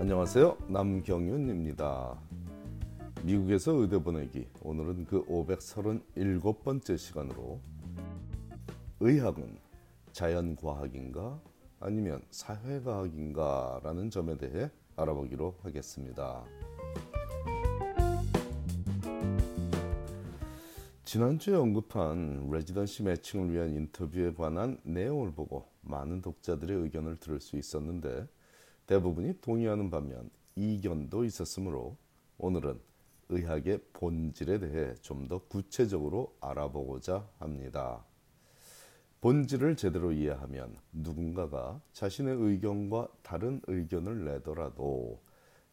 안녕하세요. 남경윤입니다. 미국에서 의대 보내기. 오늘은 그 537번째 시간으로 의학은 자연과학인가 아니면 사회과학인가 라는 점에 대해 알아보기로 하겠습니다. 지난주에 언급한 레지던시 매칭을 위한 인터뷰에 관한 내용을 보고 많은 독자들의 의견을 들을 수 있었는데 대부분이 동의하는 반면 이견도 있었으므로 오늘은 의학의 본질에 대해 좀 더 구체적으로 알아보고자 합니다. 본질을 제대로 이해하면 누군가가 자신의 의견과 다른 의견을 내더라도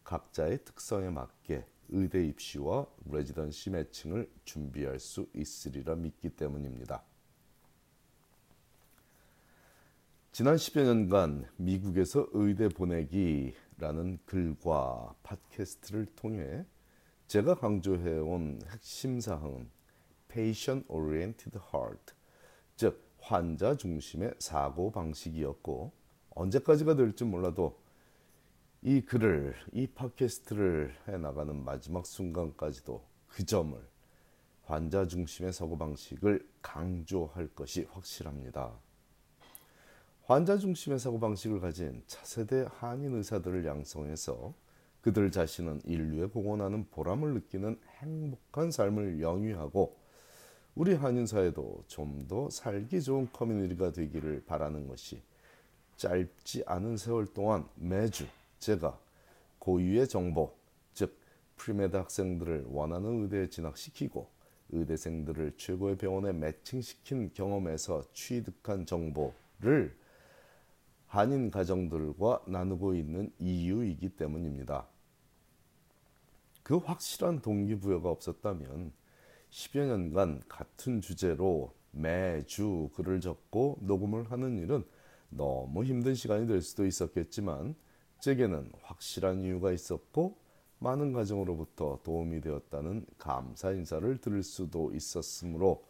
각자의 특성에 맞게 의대 입시와 레지던시 매칭을 준비할 수 있으리라 믿기 때문입니다. 지난 10여 년간 미국에서 의대 보내기라는 글과 팟캐스트를 통해 제가 강조해온 핵심 사항은 Patient Oriented Heart, 즉 환자 중심의 사고 방식이었고 언제까지가 될지 몰라도 이 글을 이 팟캐스트를 해 나가는 마지막 순간까지도 그 점을 환자 중심의 사고 방식을 강조할 것이 확실합니다. 환자 중심의 사고 방식을 가진 차세대 한인 의사들을 양성해서 그들 자신은 인류에 공헌하는 보람을 느끼는 행복한 삶을 영위하고 우리 한인 사회도 좀 더 살기 좋은 커뮤니티가 되기를 바라는 것이 짧지 않은 세월 동안 매주 제가 고유의 정보, 즉 premed 학생들을 원하는 의대에 진학시키고 의대생들을 최고의 병원에 매칭시킨 경험에서 취득한 정보를 한인 가정들과 나누고 있는 이유이기 때문입니다. 그 확실한 동기부여가 없었다면 10여 년간 같은 주제로 매주 글을 적고 녹음을 하는 일은 너무 힘든 시간이 될 수도 있었겠지만 제게는 확실한 이유가 있었고 많은 가정으로부터 도움이 되었다는 감사 인사를 들을 수도 있었으므로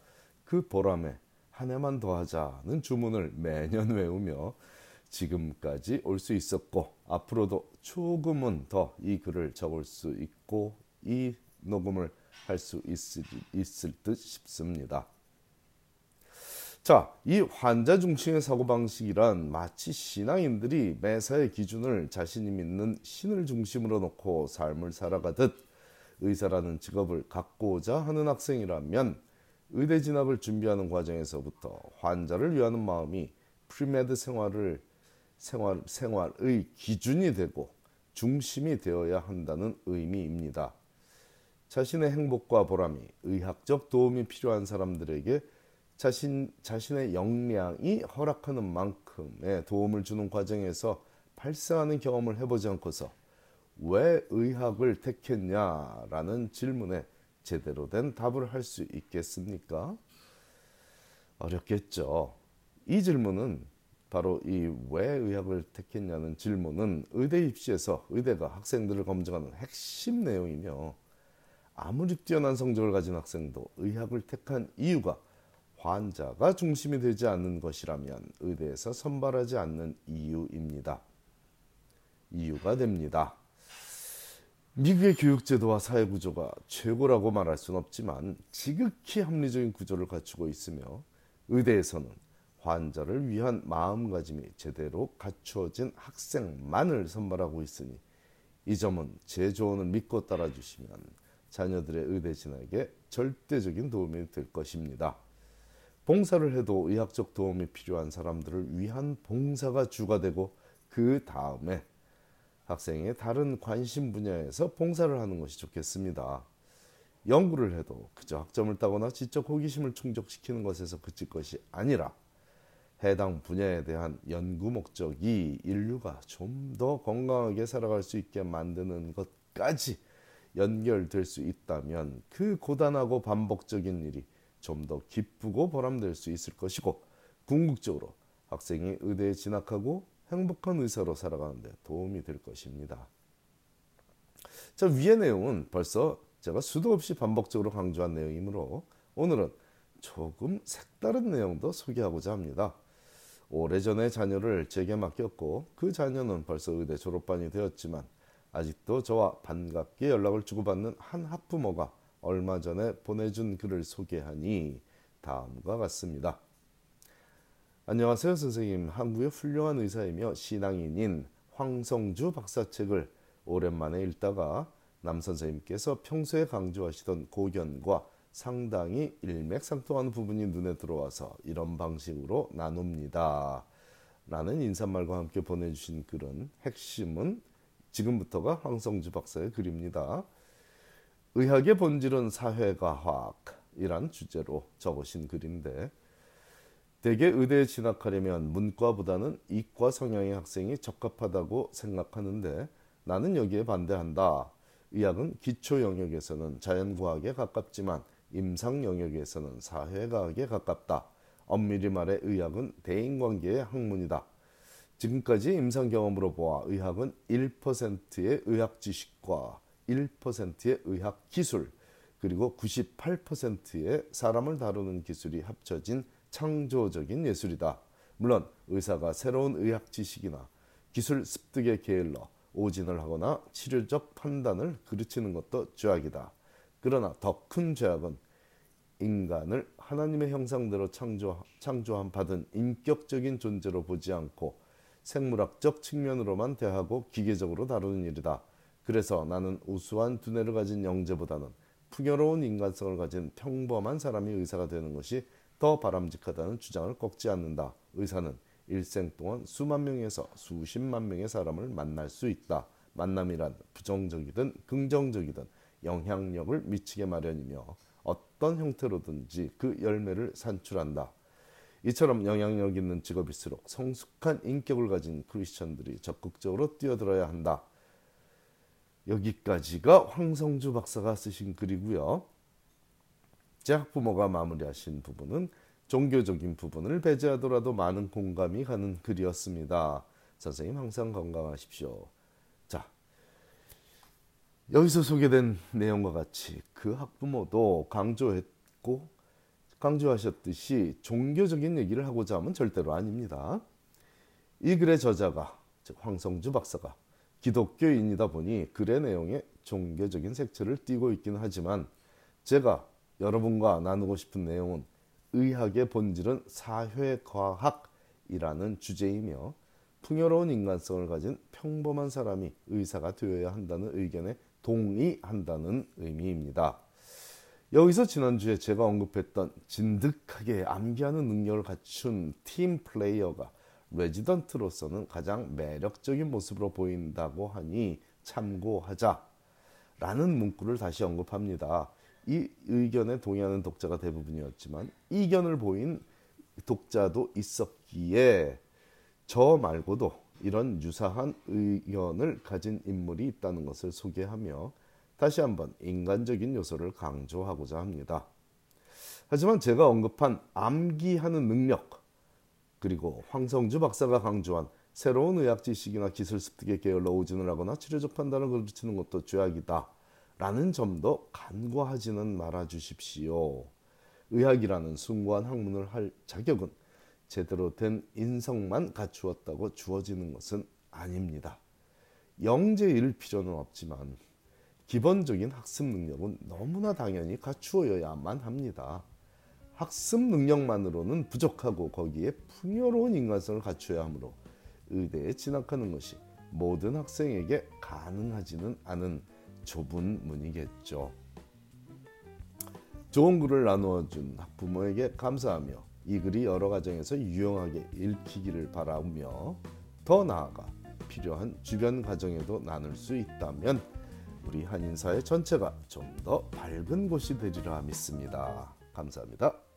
그 보람에 한 해만 더 하자는 주문을 매년 외우며 지금까지 올 수 있었고 앞으로도 조금은 더 이 글을 적을 수 있고 이 녹음을 할 수 있을, 있을 듯 싶습니다. 자, 이 환자 중심의 사고방식이란 마치 신앙인들이 매사의 기준을 자신이 믿는 신을 중심으로 놓고 삶을 살아가듯 의사라는 직업을 갖고자 하는 학생이라면 의대 진학을 준비하는 과정에서부터 환자를 위하는 마음이 premed 생활을 생활, 생활의 기준이 되고 중심이 되어야 한다는 의미입니다. 자신의 행복과 보람이 의학적 도움이 필요한 사람들에게 자신 자신의 역량이 허락하는 만큼의 도움을 주는 과정에서 발생하는 경험을 해보지 않고서 왜 의학을 택했냐라는 질문에 제대로 된 답을 할 수 있겠습니까? 어렵겠죠. 이 질문은 바로 이 왜 의학을 택했냐는 질문은 의대 입시에서 의대가 학생들을 검증하는 핵심 내용이며 아무리 뛰어난 성적을 가진 학생도 의학을 택한 이유가 환자가 중심이 되지 않는 것이라면 의대에서 선발하지 않는 이유입니다. 이유가 됩니다. 미국의 교육제도와 사회구조가 최고라고 말할 수는 없지만 지극히 합리적인 구조를 갖추고 있으며 의대에서는 환자를 위한 마음가짐이 제대로 갖추어진 학생만을 선발하고 있으니 이 점은 제 조언을 믿고 따라주시면 자녀들의 의대 진학에 절대적인 도움이 될 것입니다. 봉사를 해도 의학적 도움이 필요한 사람들을 위한 봉사가 주가 되고 그 다음에 학생의 다른 관심 분야에서 봉사를 하는 것이 좋겠습니다. 연구를 해도 그저 학점을 따거나 지적 호기심을 충족시키는 것에서 그칠 것이 아니라 해당 분야에 대한 연구 목적이 인류가 좀 더 건강하게 살아갈 수 있게 만드는 것까지 연결될 수 있다면 그 고단하고 반복적인 일이 좀 더 기쁘고 보람될 수 있을 것이고 궁극적으로 학생이 의대에 진학하고 행복한 의사로 살아가는데 도움이 될 것입니다. 자, 위의 내용은 벌써 제가 수도 없이 반복적으로 강조한 내용이므로 오늘은 조금 색다른 내용도 소개하고자 합니다. 오래전에 자녀를 제게 맡겼고 그 자녀는 벌써 의대 졸업반이 되었지만 아직도 저와 반갑게 연락을 주고받는 한 학부모가 얼마 전에 보내준 글을 소개하니 다음과 같습니다. 안녕하세요 선생님. 한국의 훌륭한 의사이며 신앙인인 황성주 박사 책을 오랜만에 읽다가 남 선생님께서 평소에 강조하시던 고견과 상당히 일맥상통하는 부분이 눈에 들어와서 이런 방식으로 나눕니다. 라는 인사말과 함께 보내주신 글은 핵심은 지금부터가 황성주 박사의 글입니다. 의학의 본질은 사회과학이란 주제로 적으신 글인데 대개 의대에 진학하려면 문과보다는 이과 성향의 학생이 적합하다고 생각하는데 나는 여기에 반대한다. 의학은 기초 영역에서는 자연과학에 가깝지만 임상 영역에서는 사회과학에 가깝다. 엄밀히 말해 의학은 대인관계의 학문이다. 지금까지 임상 경험으로 보아 의학은 1%의 의학 지식과 1%의 의학 기술 그리고 98%의 사람을 다루는 기술이 합쳐진 창조적인 예술이다. 물론 의사가 새로운 의학 지식이나 기술 습득에 게을러 오진을 하거나 치료적 판단을 그르치는 것도 죄악이다. 그러나 더 큰 죄악은 인간을 하나님의 형상대로 창조, 창조함 받은 인격적인 존재로 보지 않고 생물학적 측면으로만 대하고 기계적으로 다루는 일이다. 그래서 나는 우수한 두뇌를 가진 영재보다는 풍요로운 인간성을 가진 평범한 사람이 의사가 되는 것이 더 바람직하다는 주장을 꺾지 않는다. 의사는 일생 동안 수만 명에서 수십만 명의 사람을 만날 수 있다. 만남이란 부정적이든 긍정적이든 영향력을 미치게 마련이며 어떤 형태로든지 그 열매를 산출한다. 이처럼 영향력 있는 직업일수록 성숙한 인격을 가진 크리스천들이 적극적으로 뛰어들어야 한다. 여기까지가 황성주 박사가 쓰신 글이고요. 제 학부모가 마무리하신 부분은 종교적인 부분을 배제하더라도 많은 공감이 가는 글이었습니다. 선생님 항상 건강하십시오. 자, 여기서 소개된 내용과 같이 그 학부모도 강조했고 강조하셨듯이 종교적인 얘기를 하고자 하면 절대로 아닙니다. 이 글의 저자가 즉 황성주 박사가 기독교인이다 보니 글의 내용에 종교적인 색채를 띠고 있기는 하지만 제가 여러분과 나누고 싶은 내용은 의학의 본질은 사회과학이라는 주제이며 풍요로운 인간성을 가진 평범한 사람이 의사가 되어야 한다는 의견에 동의한다는 의미입니다. 여기서 지난주에 제가 언급했던 진득하게 암기하는 능력을 갖춘 팀 플레이어가 레지던트로서는 가장 매력적인 모습으로 보인다고 하니 참고하자 라는 문구를 다시 언급합니다. 이 의견에 동의하는 독자가 대부분이었지만 이견을 보인 독자도 있었기에 저 말고도 이런 유사한 의견을 가진 인물이 있다는 것을 소개하며 다시 한번 인간적인 요소를 강조하고자 합니다. 하지만 제가 언급한 암기하는 능력 그리고 황성주 박사가 강조한 새로운 의학 지식이나 기술 습득에 게을러 오진을 하거나 치료적 판단을 그르치는 것도 죄악이다. 라는 점도 간과하지는 말아 주십시오. 의학이라는 숭고한 학문을 할 자격은 제대로 된 인성만 갖추었다고 주어지는 것은 아닙니다. 영재일 필요는 없지만 기본적인 학습 능력은 너무나 당연히 갖추어야만 합니다. 학습 능력만으로는 부족하고 거기에 풍요로운 인간성을 갖춰야 하므로 의대에 진학하는 것이 모든 학생에게 가능하지는 않은 좁은 문이겠죠. 좋은 글을 나누어준 학부모에게 감사하며 이 글이 여러 가정에서 유용하게 읽히기를 바라며 더 나아가 필요한 주변 가정에도 나눌 수 있다면 우리 한인사회 전체가 좀 더 밝은 곳이 되리라 믿습니다. 감사합니다.